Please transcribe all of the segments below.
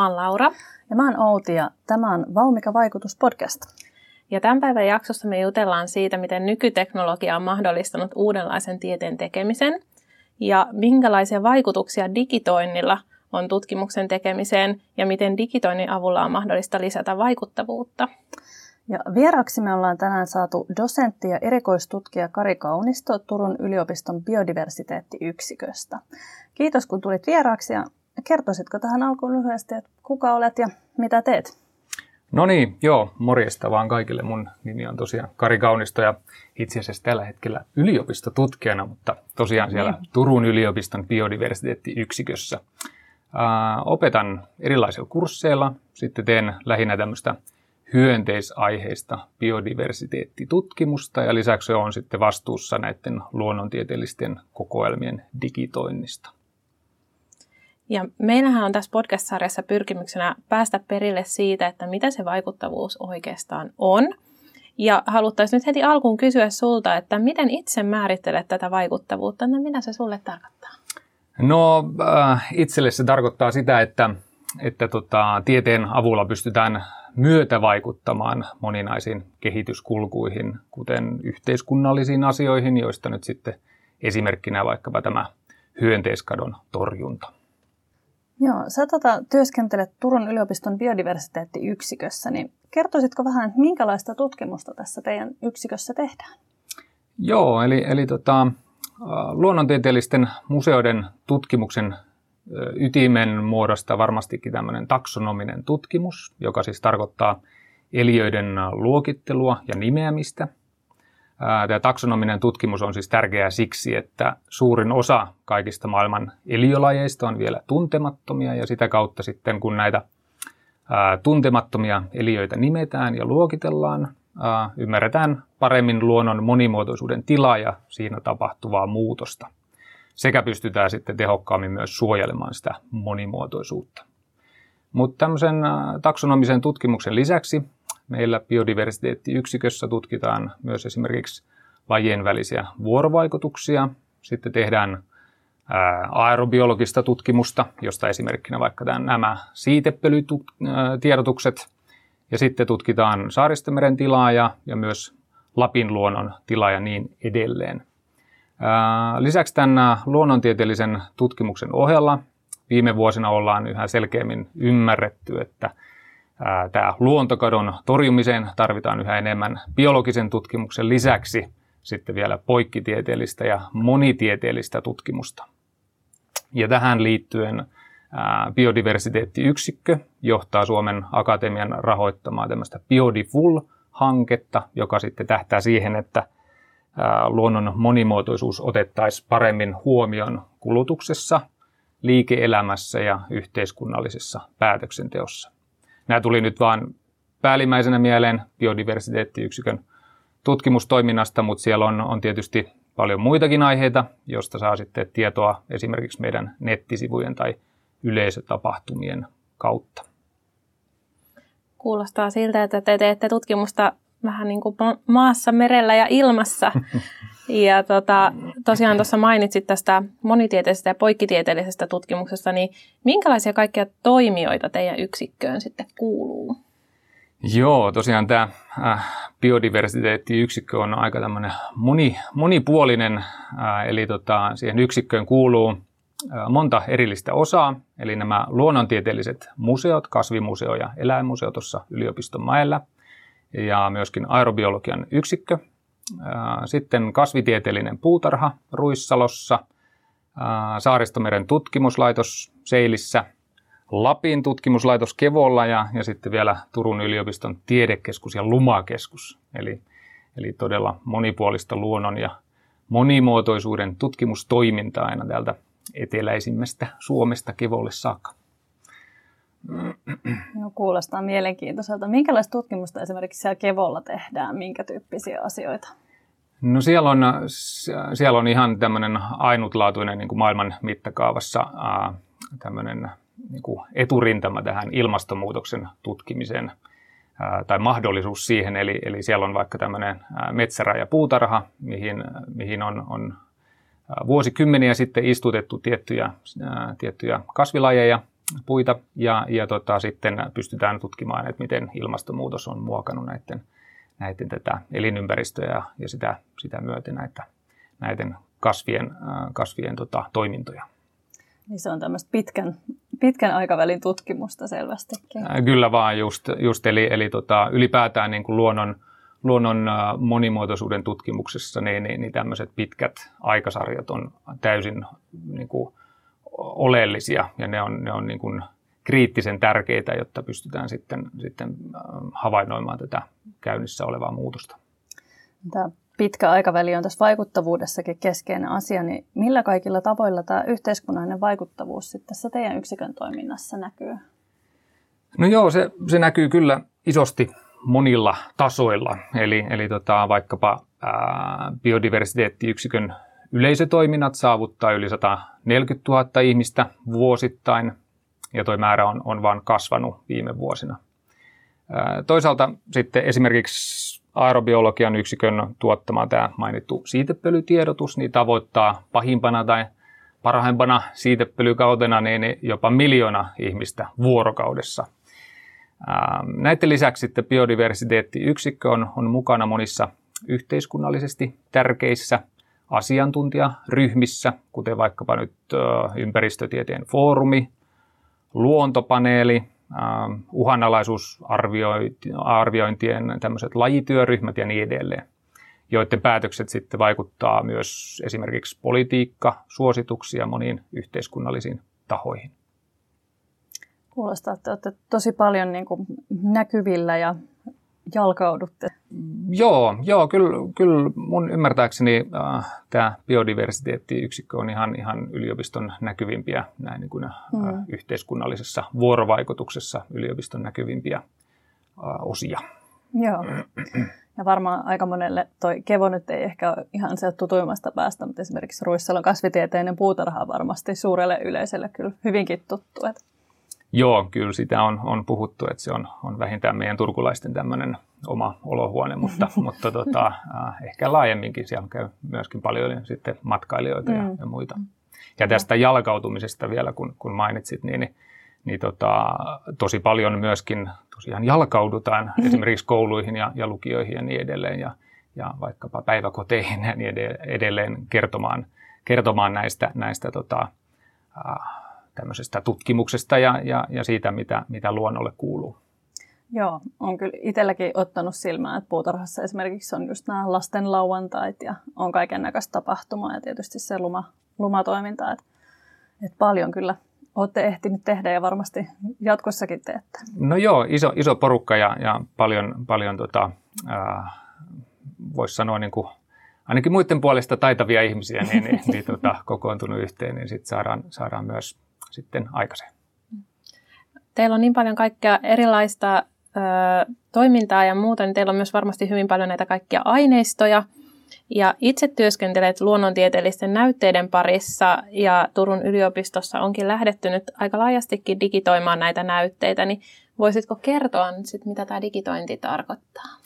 Mä oon Laura. Ja mä oon Outi ja tämä on Vaumika vaikutus podcast. Ja tämän päivän jaksossa me jutellaan siitä, miten nykyteknologia on mahdollistanut uudenlaisen tieteen tekemisen ja minkälaisia vaikutuksia digitoinnilla on tutkimuksen tekemiseen ja miten digitoinnin avulla on mahdollista lisätä vaikuttavuutta. Ja vieraaksi me ollaan tänään saatu dosentti ja erikoistutkija Kari Kaunisto Turun yliopiston biodiversiteettiyksiköstä. Kiitos kun tulit vieraaksi ja kertoisitko tähän alkuun lyhyesti, että kuka olet ja mitä teet? No niin, joo, morjesta vaan kaikille. Mun nimi on tosiaan Kari Kaunisto ja itse asiassa tällä hetkellä yliopistotutkijana, mutta tosiaan siellä niin. Turun yliopiston biodiversiteettiyksikössä. Ää, opetan erilaisilla kursseilla, sitten teen lähinnä tämmöistä hyönteisaiheista biodiversiteettitutkimusta ja lisäksi on sitten vastuussa näiden luonnontieteellisten kokoelmien digitoinnista. Ja meillähän on tässä podcast-sarjassa pyrkimyksenä päästä perille siitä, että mitä se vaikuttavuus oikeastaan on. Ja haluttaisiin nyt heti alkuun kysyä sulta, että miten itse määrittelet tätä vaikuttavuutta, ja mitä se sulle tarkoittaa? No äh, itselle se tarkoittaa sitä, että, että tota, tieteen avulla pystytään myötävaikuttamaan moninaisiin kehityskulkuihin, kuten yhteiskunnallisiin asioihin, joista nyt sitten esimerkkinä vaikkapa tämä hyönteiskadon torjunta. Joo, sä tota, työskentelet Turun yliopiston biodiversiteettiyksikössä, niin kertoisitko vähän, että minkälaista tutkimusta tässä teidän yksikössä tehdään? Joo, eli, eli tota, luonnontieteellisten museoiden tutkimuksen ytimen muodosta varmastikin tämmöinen taksonominen tutkimus, joka siis tarkoittaa eliöiden luokittelua ja nimeämistä – Tämä taksonominen tutkimus on siis tärkeää siksi, että suurin osa kaikista maailman eliölajeista on vielä tuntemattomia ja sitä kautta sitten kun näitä tuntemattomia eliöitä nimetään ja luokitellaan, ymmärretään paremmin luonnon monimuotoisuuden tilaa ja siinä tapahtuvaa muutosta. Sekä pystytään sitten tehokkaammin myös suojelemaan sitä monimuotoisuutta. Mutta tämmöisen taksonomisen tutkimuksen lisäksi Meillä biodiversiteettiyksikössä tutkitaan myös esimerkiksi lajien välisiä vuorovaikutuksia. Sitten tehdään aerobiologista tutkimusta, josta esimerkkinä vaikka nämä siitepölytiedotukset. Ja sitten tutkitaan Saaristomeren tilaa ja, ja myös Lapin luonnon tilaa ja niin edelleen. Lisäksi tämän luonnontieteellisen tutkimuksen ohella viime vuosina ollaan yhä selkeämmin ymmärretty, että tämä luontokadon torjumiseen tarvitaan yhä enemmän biologisen tutkimuksen lisäksi sitten vielä poikkitieteellistä ja monitieteellistä tutkimusta. Ja tähän liittyen biodiversiteettiyksikkö johtaa Suomen Akatemian rahoittamaa tämmöistä Biodifull-hanketta, joka sitten tähtää siihen, että luonnon monimuotoisuus otettaisiin paremmin huomioon kulutuksessa, liike-elämässä ja yhteiskunnallisessa päätöksenteossa. Nämä tuli nyt vaan päällimmäisenä mieleen biodiversiteettiyksikön tutkimustoiminnasta, mutta siellä on, on tietysti paljon muitakin aiheita, joista saa sitten tietoa esimerkiksi meidän nettisivujen tai yleisötapahtumien kautta. Kuulostaa siltä, että te teette tutkimusta vähän niin kuin maassa, merellä ja ilmassa. Ja tota, tosiaan tuossa mainitsit tästä monitieteellisestä ja poikkitieteellisestä tutkimuksesta, niin minkälaisia kaikkia toimijoita teidän yksikköön sitten kuuluu? Joo, tosiaan tämä äh, biodiversiteettiyksikkö on aika tämmöinen moni, monipuolinen, äh, eli tota, siihen yksikköön kuuluu äh, monta erillistä osaa, eli nämä luonnontieteelliset museot, kasvimuseo ja eläinmuseo tuossa yliopiston maella, ja myöskin aerobiologian yksikkö, sitten kasvitieteellinen puutarha Ruissalossa, Saaristomeren tutkimuslaitos Seilissä, Lapin tutkimuslaitos Kevolla ja, ja sitten vielä Turun yliopiston tiedekeskus ja lumakeskus. Eli, eli todella monipuolista luonnon ja monimuotoisuuden tutkimustoimintaa aina täältä eteläisimmästä Suomesta Kevolle saakka. No, kuulostaa mielenkiintoiselta. Minkälaista tutkimusta esimerkiksi siellä Kevolla tehdään? Minkä tyyppisiä asioita? No siellä on, siellä on ihan tämmöinen ainutlaatuinen niin kuin maailman mittakaavassa ää, tämmöinen niin kuin eturintama tähän ilmastonmuutoksen tutkimiseen ää, tai mahdollisuus siihen. Eli, eli siellä on vaikka tämmöinen metsärä ja puutarha, mihin, mihin on, on vuosikymmeniä sitten istutettu tiettyjä, ää, tiettyjä kasvilajeja puita ja, ja tota, sitten pystytään tutkimaan, että miten ilmastonmuutos on muokannut näiden, näiden tätä elinympäristöä ja, ja sitä, sitä myöten näitä, näiden kasvien, kasvien tota, toimintoja. Niin se on tämmöistä pitkän, pitkän aikavälin tutkimusta selvästikin. Kyllä vaan just, just eli, eli tota, ylipäätään niin kuin luonnon, luonnon monimuotoisuuden tutkimuksessa niin, niin, niin tämmöiset pitkät aikasarjat on täysin niin kuin, oleellisia ja ne on, ne on niin kuin kriittisen tärkeitä, jotta pystytään sitten, sitten havainnoimaan tätä käynnissä olevaa muutosta. Tämä pitkä aikaväli on tässä vaikuttavuudessakin keskeinen asia, niin millä kaikilla tavoilla tämä yhteiskunnallinen vaikuttavuus sitten tässä teidän yksikön toiminnassa näkyy? No joo, se, se näkyy kyllä isosti monilla tasoilla. Eli, eli tota, vaikkapa ää, biodiversiteettiyksikön yleisötoiminnat saavuttaa yli 140 000 ihmistä vuosittain, ja tuo määrä on, on vain kasvanut viime vuosina. Toisaalta sitten esimerkiksi aerobiologian yksikön tuottama tämä mainittu siitepölytiedotus niin tavoittaa pahimpana tai parhaimpana siitepölykautena niin jopa miljoona ihmistä vuorokaudessa. Näiden lisäksi sitten biodiversiteettiyksikkö on, on mukana monissa yhteiskunnallisesti tärkeissä asiantuntijaryhmissä, kuten vaikkapa nyt ympäristötieteen foorumi, luontopaneeli, uhanalaisuusarviointien tämmöiset lajityöryhmät ja niin edelleen, joiden päätökset sitten vaikuttaa myös esimerkiksi politiikka, suosituksia moniin yhteiskunnallisiin tahoihin. Kuulostaa, että olette tosi paljon niin kuin näkyvillä ja jalkaudutte? Joo, joo kyllä, kyllä mun ymmärtääkseni äh, tämä biodiversiteettiyksikkö on ihan, ihan yliopiston näkyvimpiä näin niin kuin, äh, mm. yhteiskunnallisessa vuorovaikutuksessa yliopiston näkyvimpiä äh, osia. Joo. Ja varmaan aika monelle toi Kevo nyt ei ehkä ole ihan sieltä tutuimmasta päästä, mutta esimerkiksi Ruissalon kasvitieteinen puutarha on varmasti suurelle yleisölle kyllä hyvinkin tuttu. Että Joo, kyllä sitä on, on puhuttu, että se on, on vähintään meidän turkulaisten tämmöinen oma olohuone, mutta, mutta tota, äh, ehkä laajemminkin siellä käy myöskin paljon sitten matkailijoita ja, mm. ja muita. Ja tästä jalkautumisesta vielä, kun, kun mainitsit, niin, niin, niin tota, tosi paljon myöskin tosiaan jalkaudutaan esimerkiksi kouluihin ja, ja lukioihin ja niin edelleen ja, ja vaikkapa päiväkoteihin ja niin edelleen kertomaan, kertomaan näistä, näistä tota, äh, tämmöisestä tutkimuksesta ja, ja, ja siitä, mitä, mitä luonnolle kuuluu. Joo, on kyllä itselläkin ottanut silmään, että puutarhassa esimerkiksi on just nämä lasten lauantait ja on kaiken näköistä tapahtumaa ja tietysti se luma, lumatoiminta, että, että paljon kyllä olette ehtinyt tehdä ja varmasti jatkossakin teette. No joo, iso, iso porukka ja, ja paljon, paljon tota, voisi sanoa niin kuin, ainakin muiden puolesta taitavia ihmisiä, niin, niin, niin tota, kokoontunut yhteen, niin sitten saadaan, saadaan myös sitten aikaiseen. Teillä on niin paljon kaikkea erilaista ö, toimintaa ja muuta, niin teillä on myös varmasti hyvin paljon näitä kaikkia aineistoja. Ja itse työskentelet luonnontieteellisten näytteiden parissa ja Turun yliopistossa onkin lähdetty nyt aika laajastikin digitoimaan näitä näytteitä, niin voisitko kertoa nyt sit, mitä tämä digitointi tarkoittaa?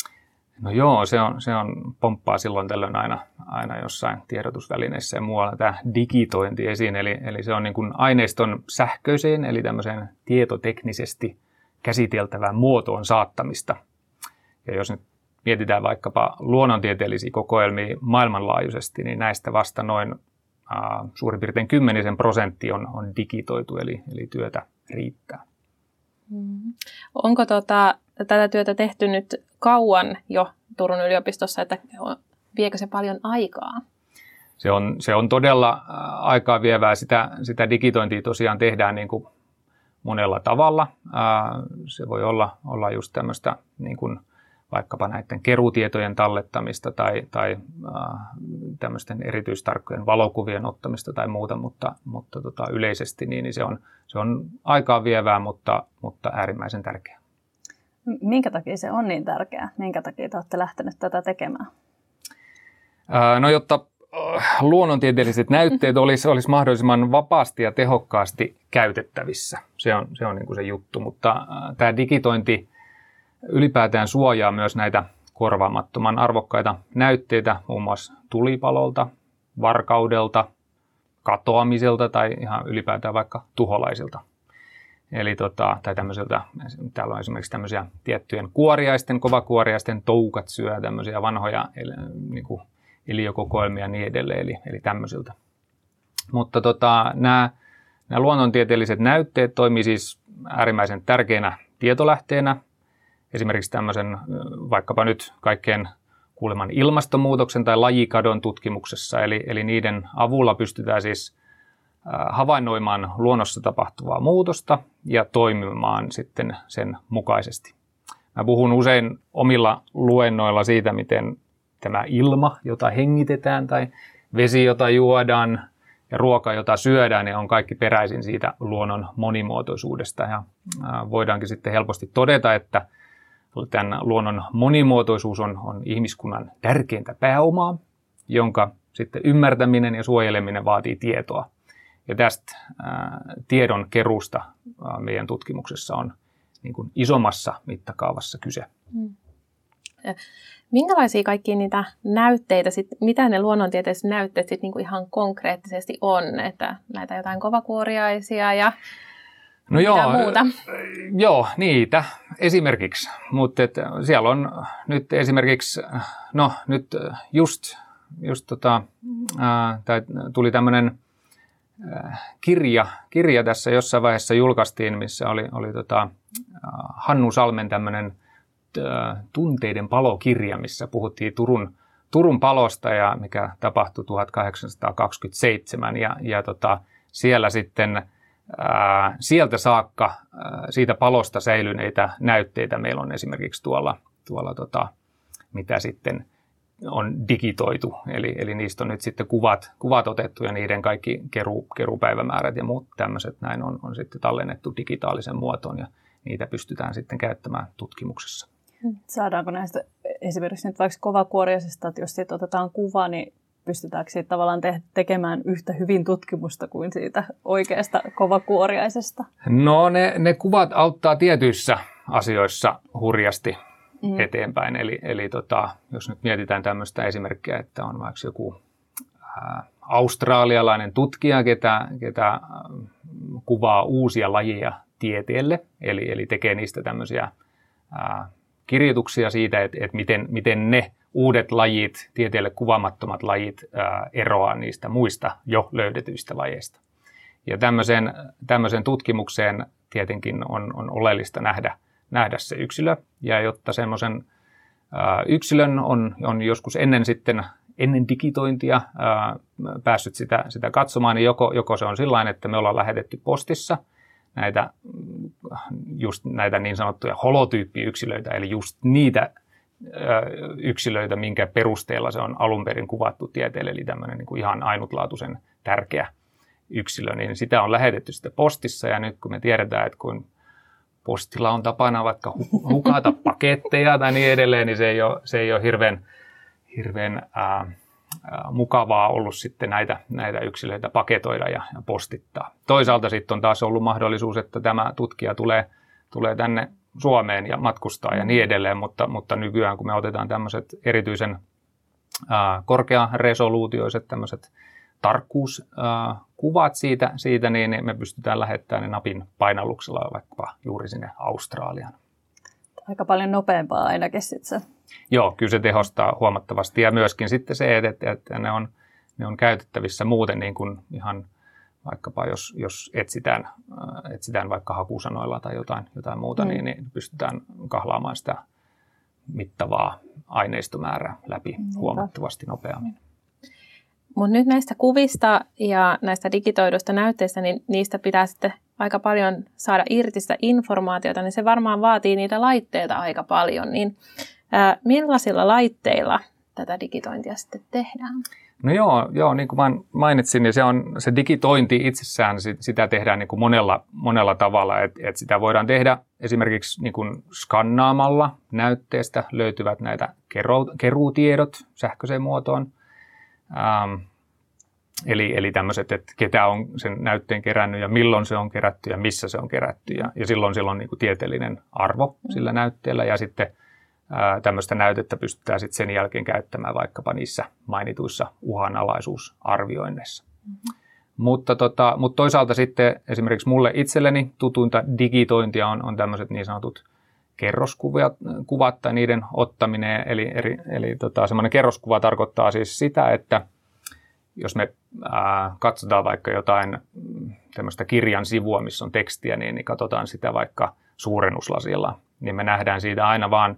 No joo, se on, se on pomppaa silloin tällöin aina, aina jossain tiedotusvälineissä ja muualla tämä digitointi esiin. Eli, eli se on niin kuin aineiston sähköiseen, eli tämmöiseen tietoteknisesti käsiteltävään muotoon saattamista. Ja jos nyt mietitään vaikkapa luonnontieteellisiä kokoelmia maailmanlaajuisesti, niin näistä vasta noin äh, suurin piirtein kymmenisen prosentti on, on digitoitu, eli, eli työtä riittää. Mm-hmm. Onko tota, tätä työtä tehty nyt kauan jo Turun yliopistossa, että viekö se paljon aikaa? Se on, se on todella äh, aikaa vievää. Sitä, sitä digitointia tosiaan tehdään niin kuin monella tavalla. Äh, se voi olla, olla just tämmöistä niin kuin vaikkapa näiden kerutietojen tallettamista tai, tai äh, tämmöisten erityistarkkojen valokuvien ottamista tai muuta, mutta, mutta tota, yleisesti niin, niin se, on, se on aikaa vievää, mutta, mutta äärimmäisen tärkeää. Minkä takia se on niin tärkeää? Minkä takia te olette lähteneet tätä tekemään? No jotta luonnontieteelliset näytteet olisi, olisi mahdollisimman vapaasti ja tehokkaasti käytettävissä. Se on se, on niin kuin se juttu, mutta tämä digitointi ylipäätään suojaa myös näitä korvaamattoman arvokkaita näytteitä muun muassa tulipalolta, varkaudelta, katoamiselta tai ihan ylipäätään vaikka tuholaisilta. Eli tota, tai tämmöisiltä, täällä on esimerkiksi tämmöisiä tiettyjen kuoriaisten, kovakuoriaisten toukat syö tämmöisiä vanhoja niin kuin iliokokoelmia ja niin edelleen, eli, eli tämmöisiltä. Mutta tota, nämä, nämä luonnontieteelliset näytteet toimii siis äärimmäisen tärkeänä tietolähteenä. Esimerkiksi tämmöisen vaikkapa nyt kaikkeen kuuleman ilmastonmuutoksen tai lajikadon tutkimuksessa, eli, eli niiden avulla pystytään siis havainnoimaan luonnossa tapahtuvaa muutosta ja toimimaan sitten sen mukaisesti. Mä puhun usein omilla luennoilla siitä, miten tämä ilma, jota hengitetään tai vesi, jota juodaan ja ruoka, jota syödään, niin on kaikki peräisin siitä luonnon monimuotoisuudesta. Ja voidaankin sitten helposti todeta, että tämän luonnon monimuotoisuus on, on ihmiskunnan tärkeintä pääomaa, jonka sitten ymmärtäminen ja suojeleminen vaatii tietoa. Ja tästä tiedon kerusta ää, meidän tutkimuksessa on niin kuin isommassa mittakaavassa kyse. Hmm. Minkälaisia kaikkia niitä näytteitä, sit, mitä ne luonnontieteelliset näytteet sit niinku ihan konkreettisesti on? Että näitä jotain kovakuoriaisia ja no joo, muuta? Joo, niitä esimerkiksi. Mutta siellä on nyt esimerkiksi, no nyt just, just tota, ää, tuli tämmöinen kirja, kirja tässä jossain vaiheessa julkaistiin, missä oli, oli tota, Hannu Salmen tämmöinen tunteiden palokirja, missä puhuttiin Turun, Turun palosta ja mikä tapahtui 1827 ja, ja tota, siellä sitten ää, sieltä saakka ää, siitä palosta säilyneitä näytteitä meillä on esimerkiksi tuolla, tuolla tota, mitä sitten on digitoitu, eli, eli niistä on nyt sitten kuvat, kuvat otettu ja niiden kaikki keru, kerupäivämäärät ja muut tämmöiset näin on, on sitten tallennettu digitaalisen muotoon ja niitä pystytään sitten käyttämään tutkimuksessa. Saadaanko näistä esimerkiksi nyt vaikka kovakuoriaisesta, että jos siitä otetaan kuva, niin pystytäänkö siitä tavallaan te- tekemään yhtä hyvin tutkimusta kuin siitä oikeasta kovakuoriaisesta? No ne, ne kuvat auttaa tietyissä asioissa hurjasti mm. eteenpäin. Eli, eli tota, jos nyt mietitään tämmöistä esimerkkiä, että on vaikka joku ää, australialainen tutkija, ketä, ketä kuvaa uusia lajeja tieteelle, eli, eli tekee niistä tämmöisiä ää, kirjoituksia siitä, että, että miten, miten ne uudet lajit, tieteelle kuvaamattomat lajit ää, eroaa niistä muista jo löydetyistä lajeista. Ja tämmöisen, tämmöisen tutkimukseen tietenkin on, on oleellista nähdä, nähdä se yksilö. Ja jotta semmoisen yksilön on, on joskus ennen sitten ennen digitointia ää, päässyt sitä, sitä katsomaan, niin joko, joko se on sillä että me ollaan lähetetty postissa – näitä, just näitä niin sanottuja holotyyppiyksilöitä, eli just niitä yksilöitä, minkä perusteella se on alun perin kuvattu tieteelle, eli tämmöinen niin kuin ihan ainutlaatuisen tärkeä yksilö, niin sitä on lähetetty sitten postissa, ja nyt kun me tiedetään, että kun postilla on tapana vaikka hukata paketteja tai niin edelleen, niin se ei ole, se ei ole hirveän, hirveän ää, mukavaa ollut sitten näitä, näitä yksilöitä paketoida ja, ja postittaa. Toisaalta sitten on taas ollut mahdollisuus, että tämä tutkija tulee, tulee tänne Suomeen ja matkustaa ja niin edelleen, mutta, mutta nykyään kun me otetaan tämmöiset erityisen korkearesoluutioiset tämmöiset tarkkuuskuvat siitä, siitä, niin me pystytään lähettämään ne napin painalluksella vaikka juuri sinne Australiaan. Aika paljon nopeampaa ainakin sitten se Joo, kyllä se tehostaa huomattavasti ja myöskin sitten se, että, että ne, on, ne on käytettävissä muuten niin kuin ihan vaikkapa jos, jos etsitään, äh, etsitään vaikka hakusanoilla tai jotain, jotain muuta, mm. niin, niin pystytään kahlaamaan sitä mittavaa aineistomäärää läpi Niinpä. huomattavasti nopeammin. Mutta nyt näistä kuvista ja näistä digitoiduista näytteistä, niin niistä pitää sitten aika paljon saada irti sitä informaatiota, niin se varmaan vaatii niitä laitteita aika paljon. Niin Ää, millaisilla laitteilla tätä digitointia sitten tehdään? No joo, joo niin kuin mainitsin, niin se, on, se digitointi itsessään, sitä tehdään niin kuin monella, monella tavalla. että et sitä voidaan tehdä esimerkiksi niin kuin skannaamalla näytteestä löytyvät näitä keru, keruutiedot sähköiseen muotoon. Ähm, eli, eli tämmöiset, että ketä on sen näytteen kerännyt ja milloin se on kerätty ja missä se on kerätty. Ja, ja silloin, silloin niin kuin tieteellinen arvo sillä näytteellä ja sitten – tämmöistä näytettä pystytään sitten sen jälkeen käyttämään vaikkapa niissä mainituissa uhanalaisuusarvioinneissa. Mm-hmm. Mutta, tota, mutta toisaalta sitten esimerkiksi mulle itselleni tutuinta digitointia on, on tämmöiset niin sanotut kerroskuvat kuvat tai niiden ottaminen. Eli, eli, eli tota, semmoinen kerroskuva tarkoittaa siis sitä, että jos me ää, katsotaan vaikka jotain tämmöistä kirjan sivua, missä on tekstiä, niin, niin katsotaan sitä vaikka suurennuslasilla, niin me nähdään siitä aina vaan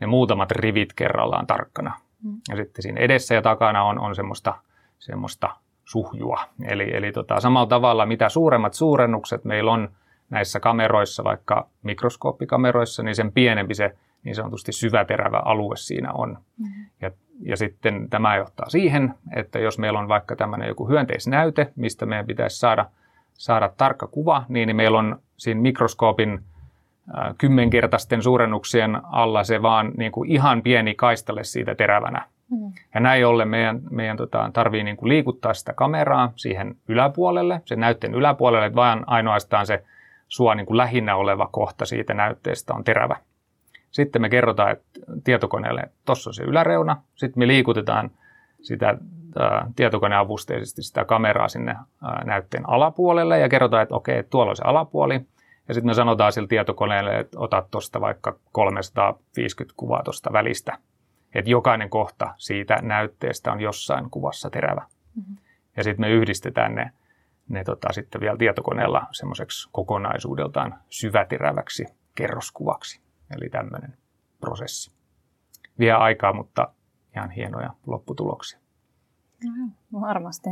ne muutamat rivit kerrallaan tarkkana. Mm. Ja sitten siinä edessä ja takana on, on semmoista, semmoista suhjua. Eli, eli tota, samalla tavalla, mitä suuremmat suurennukset meillä on näissä kameroissa, vaikka mikroskooppikameroissa, niin sen pienempi se niin sanotusti syväterävä alue siinä on. Mm-hmm. Ja, ja sitten tämä johtaa siihen, että jos meillä on vaikka tämmöinen joku hyönteisnäyte, mistä meidän pitäisi saada, saada tarkka kuva, niin, meillä on siinä mikroskoopin kymmenkertaisten suurennuksien alla se vaan niin kuin ihan pieni kaistale siitä terävänä. Mm. Ja näin ollen meidän, meidän tota, tarvii niin kuin liikuttaa sitä kameraa siihen yläpuolelle, sen näytteen yläpuolelle, vaan ainoastaan se sua niin kuin lähinnä oleva kohta siitä näytteestä on terävä. Sitten me kerrotaan että tietokoneelle, että tuossa on se yläreuna. Sitten me liikutetaan sitä ää, tietokoneavusteisesti sitä kameraa sinne ää, näytteen alapuolelle ja kerrotaan, että okei, tuolla on se alapuoli. Ja sitten me sanotaan sille tietokoneelle, että ota tuosta vaikka 350 kuvaa tuosta välistä. Että jokainen kohta siitä näytteestä on jossain kuvassa terävä. Mm-hmm. Ja sitten me yhdistetään ne, ne tota, sitten vielä tietokoneella semmoiseksi kokonaisuudeltaan syväteräväksi kerroskuvaksi. Eli tämmöinen prosessi. Vie aikaa, mutta ihan hienoja lopputuloksia. No, varmasti.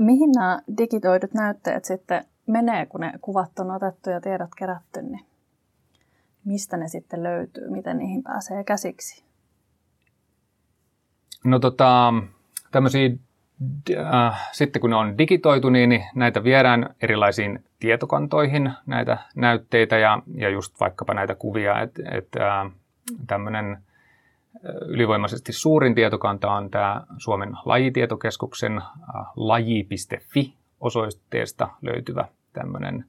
Mihin nämä digitoidut näytteet sitten menee, kun ne kuvat on otettu ja tiedot kerätty, niin mistä ne sitten löytyy, miten niihin pääsee käsiksi? No tota, tämmöisiä, äh, sitten kun ne on digitoitu, niin, niin näitä viedään erilaisiin tietokantoihin, näitä näytteitä ja, ja just vaikkapa näitä kuvia, että et, äh, tämmöinen äh, ylivoimaisesti suurin tietokanta on tämä Suomen lajitietokeskuksen äh, laji.fi osoitteesta löytyvä tämmöinen,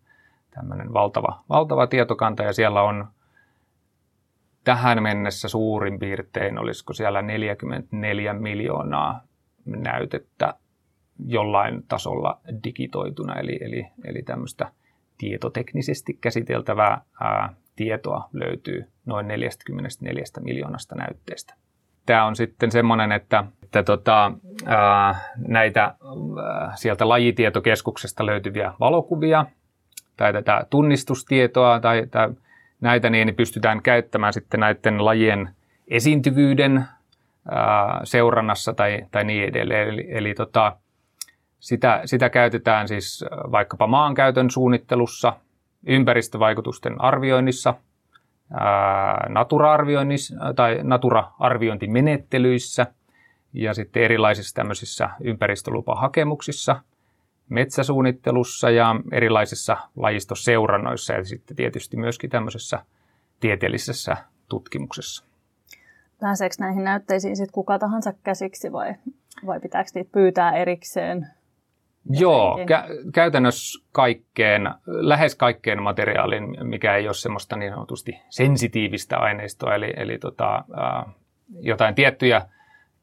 tämmöinen valtava, valtava tietokanta ja siellä on tähän mennessä suurin piirtein, olisiko siellä 44 miljoonaa näytettä jollain tasolla digitoituna, eli, eli, eli tämmöistä tietoteknisesti käsiteltävää ää, tietoa löytyy noin 44 miljoonasta näytteestä. Tämä on sitten semmoinen, että, että tota, ää, näitä ää, sieltä lajitietokeskuksesta löytyviä valokuvia tai tätä tunnistustietoa tai, tai näitä, niin pystytään käyttämään sitten näiden lajien esiintyvyyden seurannassa tai, tai niin edelleen. Eli, eli tota, sitä, sitä käytetään siis vaikkapa maankäytön suunnittelussa, ympäristövaikutusten arvioinnissa, natura-arvioinnissa tai natura-arviointimenettelyissä ja sitten erilaisissa tämmöisissä ympäristölupahakemuksissa – metsäsuunnittelussa ja erilaisissa lajistoseurannoissa ja sitten tietysti myöskin tämmöisessä tieteellisessä tutkimuksessa. Pääseekö näihin näytteisiin sitten kuka tahansa käsiksi vai, vai pitääkö niitä pyytää erikseen? Joo, kä- käytännössä kaikkeen, lähes kaikkeen materiaalin, mikä ei ole semmoista niin sanotusti sensitiivistä aineistoa, eli, eli tota, äh, jotain tiettyjä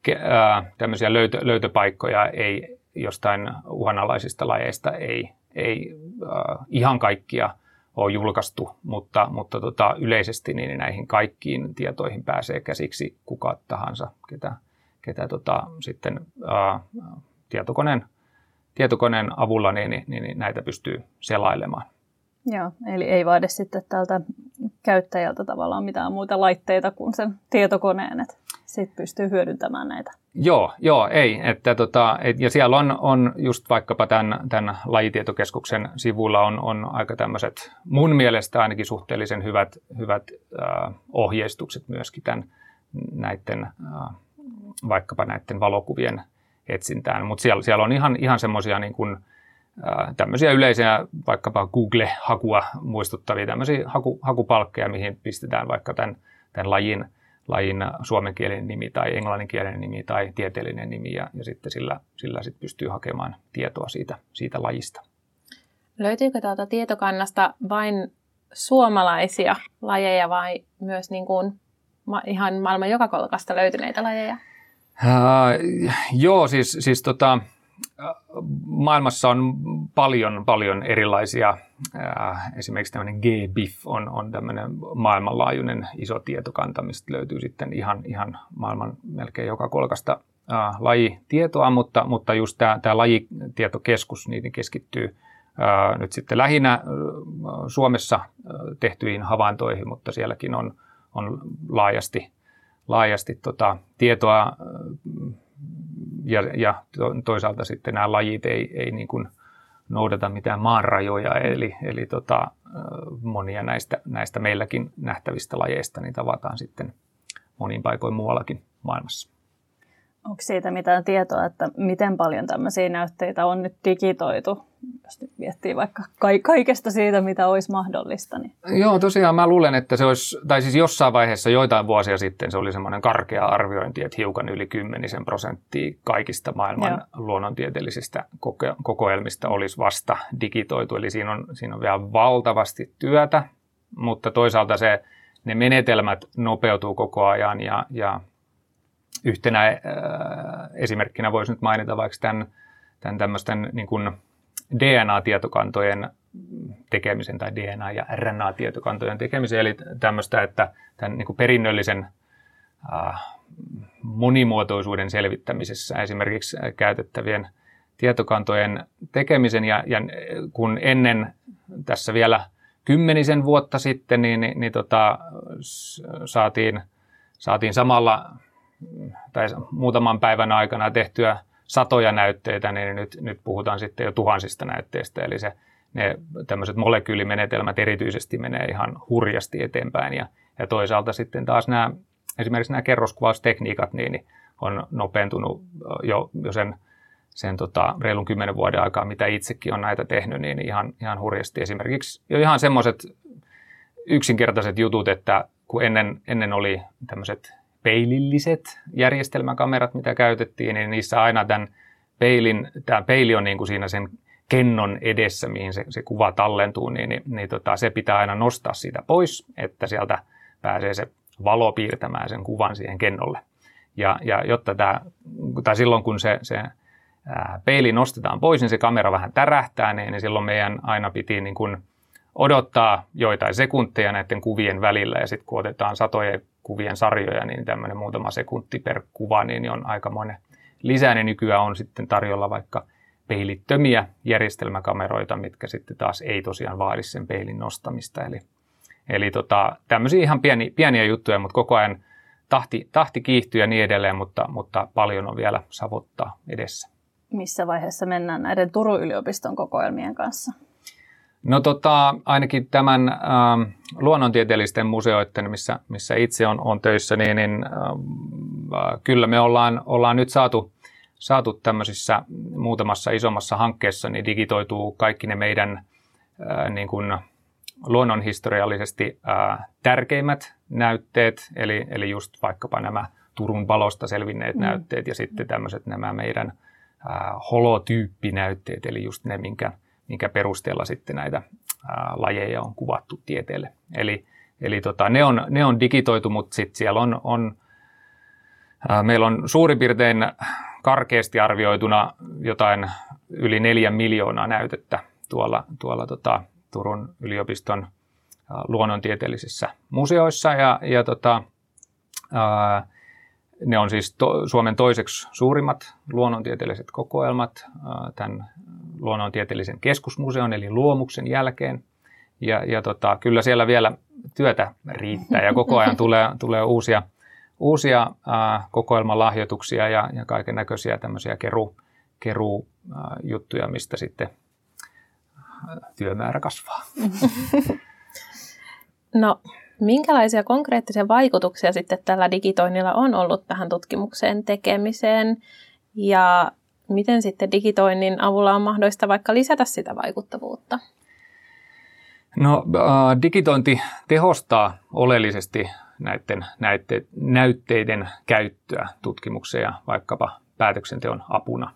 äh, tämmöisiä löytö, löytöpaikkoja ei, jostain uhanalaisista lajeista ei, ei äh, ihan kaikkia ole julkaistu, mutta, mutta tota, yleisesti niin näihin kaikkiin tietoihin pääsee käsiksi kuka tahansa, ketä, ketä tota, sitten äh, tietokoneen, tietokoneen avulla niin, niin, niin näitä pystyy selailemaan. Joo, eli ei vaadi sitten tältä käyttäjältä tavallaan mitään muita laitteita kuin sen tietokoneen, että sitten pystyy hyödyntämään näitä. Joo, joo, ei. Että tota, et, ja siellä on, on just vaikkapa tämän, tämän lajitietokeskuksen sivuilla on, on aika tämmöiset mun mielestä ainakin suhteellisen hyvät, hyvät äh, ohjeistukset myöskin tämän, näiden, äh, vaikkapa näiden valokuvien etsintään. Mutta siellä, siellä on ihan, ihan semmoisia niin kuin, äh, tämmöisiä yleisiä vaikkapa Google-hakua muistuttavia tämmöisiä haku, hakupalkkeja, mihin pistetään vaikka tämän, tämän lajin – lajin suomenkielinen nimi tai englanninkielinen nimi tai tieteellinen nimi ja, ja sitten sillä, sillä sit pystyy hakemaan tietoa siitä, siitä lajista. Löytyykö täältä tietokannasta vain suomalaisia lajeja vai myös niin kuin ihan maailman joka kolkasta löytyneitä lajeja? Uh, joo, siis, siis tota, maailmassa on paljon, paljon erilaisia, esimerkiksi tämmöinen GBIF on, on tämmöinen maailmanlaajuinen iso tietokanta, mistä löytyy sitten ihan, ihan maailman melkein joka kolkasta lajitietoa, mutta, mutta just tämä, tämä lajitietokeskus niin keskittyy nyt sitten lähinnä Suomessa tehtyihin havaintoihin, mutta sielläkin on, on laajasti, laajasti tota, tietoa ja, ja toisaalta sitten nämä lajit ei, ei niin kuin noudata mitään maanrajoja, eli, eli tota, monia näistä, näistä meilläkin nähtävistä lajeista niin tavataan sitten monin paikoin muuallakin maailmassa. Onko siitä mitään tietoa, että miten paljon tämmöisiä näytteitä on nyt digitoitu, jos nyt miettii vaikka kaikesta siitä, mitä olisi mahdollista? Niin. Joo, tosiaan mä luulen, että se olisi, tai siis jossain vaiheessa joitain vuosia sitten se oli semmoinen karkea arviointi, että hiukan yli kymmenisen prosenttia kaikista maailman Joo. luonnontieteellisistä koko- kokoelmista olisi vasta digitoitu, eli siinä on, siinä on vielä valtavasti työtä, mutta toisaalta se, ne menetelmät nopeutuu koko ajan ja, ja Yhtenä äh, esimerkkinä voisi nyt mainita vaikka tämän, tämän tämmöisten niin kuin DNA-tietokantojen tekemisen tai DNA- ja RNA-tietokantojen tekemisen, eli tämmöistä, että tämän niin kuin perinnöllisen äh, monimuotoisuuden selvittämisessä esimerkiksi käytettävien tietokantojen tekemisen, ja, ja kun ennen tässä vielä kymmenisen vuotta sitten, niin, niin, niin tota, saatiin, saatiin samalla tai muutaman päivän aikana tehtyä satoja näytteitä, niin nyt, nyt puhutaan sitten jo tuhansista näytteistä. Eli se, ne tämmöiset molekyylimenetelmät erityisesti menee ihan hurjasti eteenpäin. Ja, ja toisaalta sitten taas nämä, esimerkiksi nämä kerroskuvaustekniikat niin, niin on nopeentunut jo, jo sen, sen tota, reilun kymmenen vuoden aikaa, mitä itsekin on näitä tehnyt, niin ihan, ihan hurjasti. Esimerkiksi jo ihan semmoiset yksinkertaiset jutut, että kun ennen, ennen oli tämmöiset peililliset järjestelmäkamerat, mitä käytettiin, niin niissä aina tämän peilin, tämä peili on niin kuin siinä sen kennon edessä, mihin se, se kuva tallentuu, niin, niin, niin tota, se pitää aina nostaa siitä pois, että sieltä pääsee se valo piirtämään sen kuvan siihen kennolle. Ja, ja jotta tämä, tai silloin kun se, se ää, peili nostetaan pois, niin se kamera vähän tärähtää, niin, niin silloin meidän aina piti niin kuin odottaa joitain sekunteja näiden kuvien välillä, ja sitten kun otetaan satojen kuvien sarjoja, niin tämmöinen muutama sekunti per kuva, niin on aikamoinen lisää. Niin nykyään on sitten tarjolla vaikka peilittömiä järjestelmäkameroita, mitkä sitten taas ei tosiaan vaadi sen peilin nostamista. Eli, eli tota, tämmöisiä ihan pieni, pieniä juttuja, mutta koko ajan tahti, tahti kiihtyy ja niin edelleen, mutta, mutta paljon on vielä savottaa edessä. Missä vaiheessa mennään näiden Turun yliopiston kokoelmien kanssa? No tota, ainakin tämän ähm, luonnontieteellisten museoiden, missä, missä itse on, on töissä, niin, niin ähm, äh, kyllä me ollaan, ollaan nyt saatu, saatu tämmöisissä muutamassa isommassa hankkeessa, niin digitoituu kaikki ne meidän äh, niin kuin luonnonhistoriallisesti äh, tärkeimmät näytteet, eli, eli just vaikkapa nämä Turun palosta selvinneet mm. näytteet ja sitten tämmöiset nämä meidän äh, holotyyppinäytteet, eli just ne, minkä – minkä perusteella sitten näitä ää, lajeja on kuvattu tieteelle. Eli, eli tota, ne, on, ne on digitoitu, mutta sitten siellä on, on ää, meillä on suurin piirtein karkeasti arvioituna jotain yli neljä miljoonaa näytettä tuolla, tuolla tota, Turun yliopiston ää, luonnontieteellisissä museoissa ja, ja tota, ää, ne on siis to, Suomen toiseksi suurimmat luonnontieteelliset kokoelmat tämän luonnontieteellisen keskusmuseon eli Luomuksen jälkeen. Ja, ja tota, kyllä siellä vielä työtä riittää ja koko ajan tulee, tulee uusia, uusia ää, kokoelmalahjoituksia ja, ja kaiken näköisiä tämmöisiä keru, kerujuttuja, mistä sitten työmäärä kasvaa. No, minkälaisia konkreettisia vaikutuksia sitten tällä digitoinnilla on ollut tähän tutkimukseen tekemiseen ja miten sitten digitoinnin avulla on mahdollista vaikka lisätä sitä vaikuttavuutta? No, äh, digitointi tehostaa oleellisesti näiden näytte, näytteiden käyttöä tutkimukseen ja vaikkapa päätöksenteon apuna.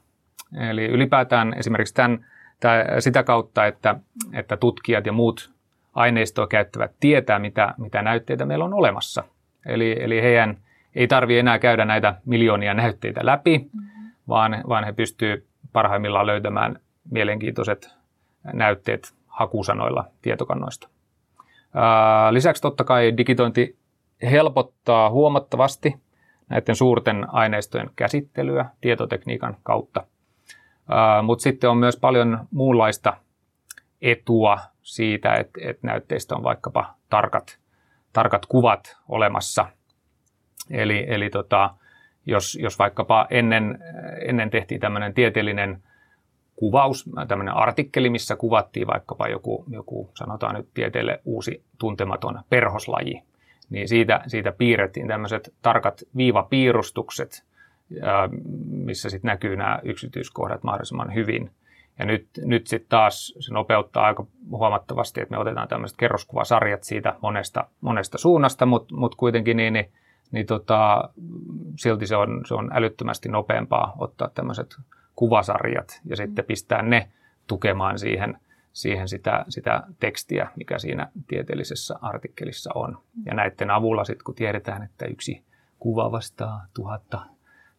Eli ylipäätään esimerkiksi tämän, tämän, sitä kautta, että, että tutkijat ja muut aineistoa käyttävät tietää, mitä, mitä näytteitä meillä on olemassa. Eli, eli heidän ei tarvitse enää käydä näitä miljoonia näytteitä läpi, mm-hmm. Vaan, vaan he pystyvät parhaimmillaan löytämään mielenkiintoiset näytteet hakusanoilla tietokannoista. Lisäksi totta kai digitointi helpottaa huomattavasti näiden suurten aineistojen käsittelyä tietotekniikan kautta. Mutta sitten on myös paljon muunlaista etua siitä, että, että näytteistä on vaikkapa tarkat, tarkat kuvat olemassa. Eli, eli tota, jos, jos vaikkapa ennen, ennen tehtiin tämmöinen tieteellinen kuvaus, tämmöinen artikkeli, missä kuvattiin vaikkapa joku, joku sanotaan nyt tieteelle uusi tuntematon perhoslaji, niin siitä, siitä piirrettiin tämmöiset tarkat viivapiirustukset, missä sitten näkyy nämä yksityiskohdat mahdollisimman hyvin. Ja nyt, nyt sitten taas se nopeuttaa aika huomattavasti, että me otetaan tämmöiset kerroskuvasarjat siitä monesta, monesta suunnasta, mutta mut kuitenkin niin, niin, niin tota, silti se on, se on älyttömästi nopeampaa ottaa tämmöiset kuvasarjat ja sitten pistää ne tukemaan siihen, siihen sitä, sitä tekstiä, mikä siinä tieteellisessä artikkelissa on. Ja näiden avulla sitten, kun tiedetään, että yksi kuva vastaa tuhatta,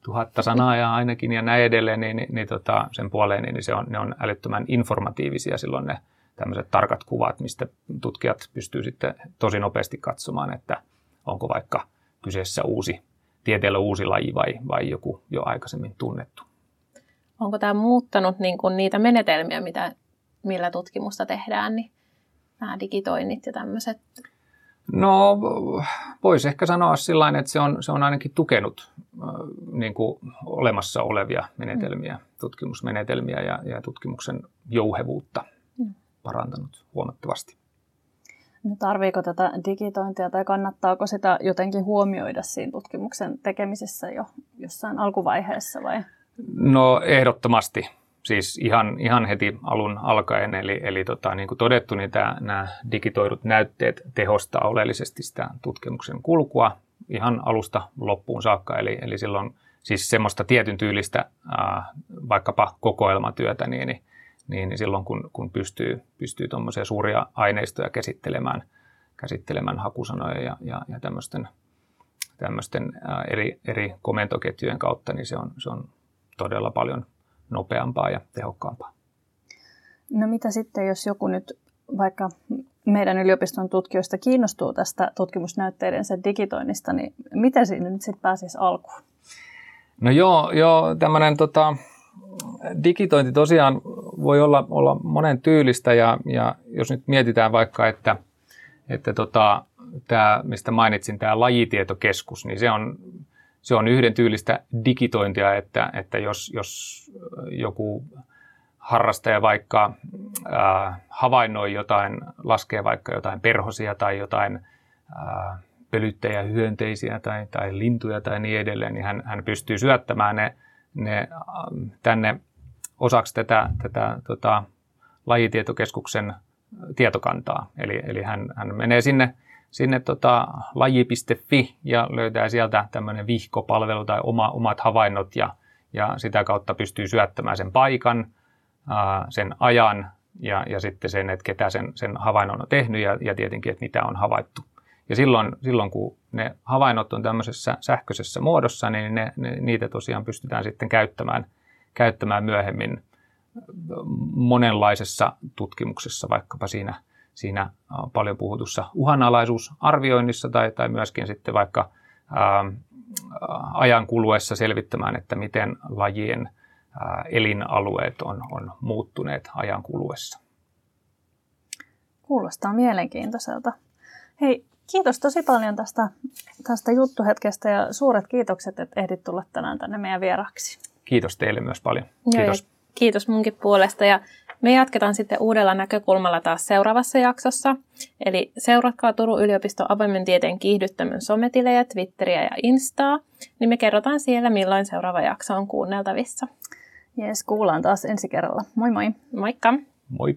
tuhatta sanaa ja ainakin ja näin edelleen, niin, niin, niin tota, sen puoleen niin se on, ne on älyttömän informatiivisia silloin ne tämmöiset tarkat kuvat, mistä tutkijat pystyy sitten tosi nopeasti katsomaan, että onko vaikka kyseessä uusi, tieteellä uusi laji vai, vai joku jo aikaisemmin tunnettu. Onko tämä muuttanut niin kuin niitä menetelmiä, mitä, millä tutkimusta tehdään, niin nämä digitoinnit ja tämmöiset? No, voisi ehkä sanoa sillä että se on, se on ainakin tukenut äh, niin kuin olemassa olevia menetelmiä, mm. tutkimusmenetelmiä ja, ja tutkimuksen jouhevuutta mm. parantanut huomattavasti. No tarviiko tätä digitointia tai kannattaako sitä jotenkin huomioida siinä tutkimuksen tekemisessä jo jossain alkuvaiheessa vai? No ehdottomasti. Siis ihan, ihan heti alun alkaen, eli, eli tota, niin kuin todettu, niin tämä, nämä digitoidut näytteet tehostaa oleellisesti sitä tutkimuksen kulkua ihan alusta loppuun saakka. Eli, eli silloin siis semmoista tietyn tyylistä ää, vaikkapa kokoelmatyötä, niin, niin, niin silloin kun, kun pystyy, pystyy tuommoisia suuria aineistoja käsittelemään, käsittelemään hakusanoja ja, ja, ja tämmöisten, tämmöisten eri, eri komentoketjujen kautta, niin se on, se on todella paljon nopeampaa ja tehokkaampaa. No mitä sitten, jos joku nyt vaikka meidän yliopiston tutkijoista kiinnostuu tästä tutkimusnäytteiden sen digitoinnista, niin miten siinä nyt sitten pääsisi alkuun? No joo, joo tämmöinen tota, digitointi tosiaan voi olla, olla monen tyylistä ja, ja jos nyt mietitään vaikka, että, että tota, tämä, mistä mainitsin, tämä lajitietokeskus, niin se on se on yhden tyylistä digitointia, että, että jos, jos joku harrastaja vaikka äh, havainnoi jotain, laskee vaikka jotain perhosia tai jotain äh, pölyttäjä hyönteisiä tai, tai lintuja tai niin edelleen, niin hän, hän pystyy syöttämään ne, ne tänne osaksi tätä, tätä tota, lajitietokeskuksen tietokantaa. Eli, eli hän, hän menee sinne sinne tota, laji.fi ja löytää sieltä tämmöinen vihkopalvelu tai oma, omat havainnot ja, ja sitä kautta pystyy syöttämään sen paikan, ää, sen ajan ja, ja sitten sen, että ketä sen, sen havainnon on tehnyt ja, ja tietenkin, että mitä on havaittu. Ja silloin, silloin kun ne havainnot on tämmöisessä sähköisessä muodossa, niin ne, ne, niitä tosiaan pystytään sitten käyttämään, käyttämään myöhemmin monenlaisessa tutkimuksessa, vaikkapa siinä – siinä paljon puhutussa uhanalaisuusarvioinnissa tai, tai myöskin sitten vaikka ää, ajan kuluessa selvittämään, että miten lajien ää, elinalueet on, on muuttuneet ajan kuluessa. Kuulostaa mielenkiintoiselta. Hei, kiitos tosi paljon tästä, tästä juttuhetkestä ja suuret kiitokset, että ehdit tulla tänään tänne meidän vieraksi. Kiitos teille myös paljon. Kiitos. Joo, kiitos munkin puolesta ja me jatketaan sitten uudella näkökulmalla taas seuraavassa jaksossa. Eli seuratkaa Turun yliopiston avoimen tieteen kiihdyttämön sometilejä, Twitteriä ja Instaa, niin me kerrotaan siellä, milloin seuraava jakso on kuunneltavissa. Jees, kuullaan taas ensi kerralla. Moi moi! Moikka! Moi!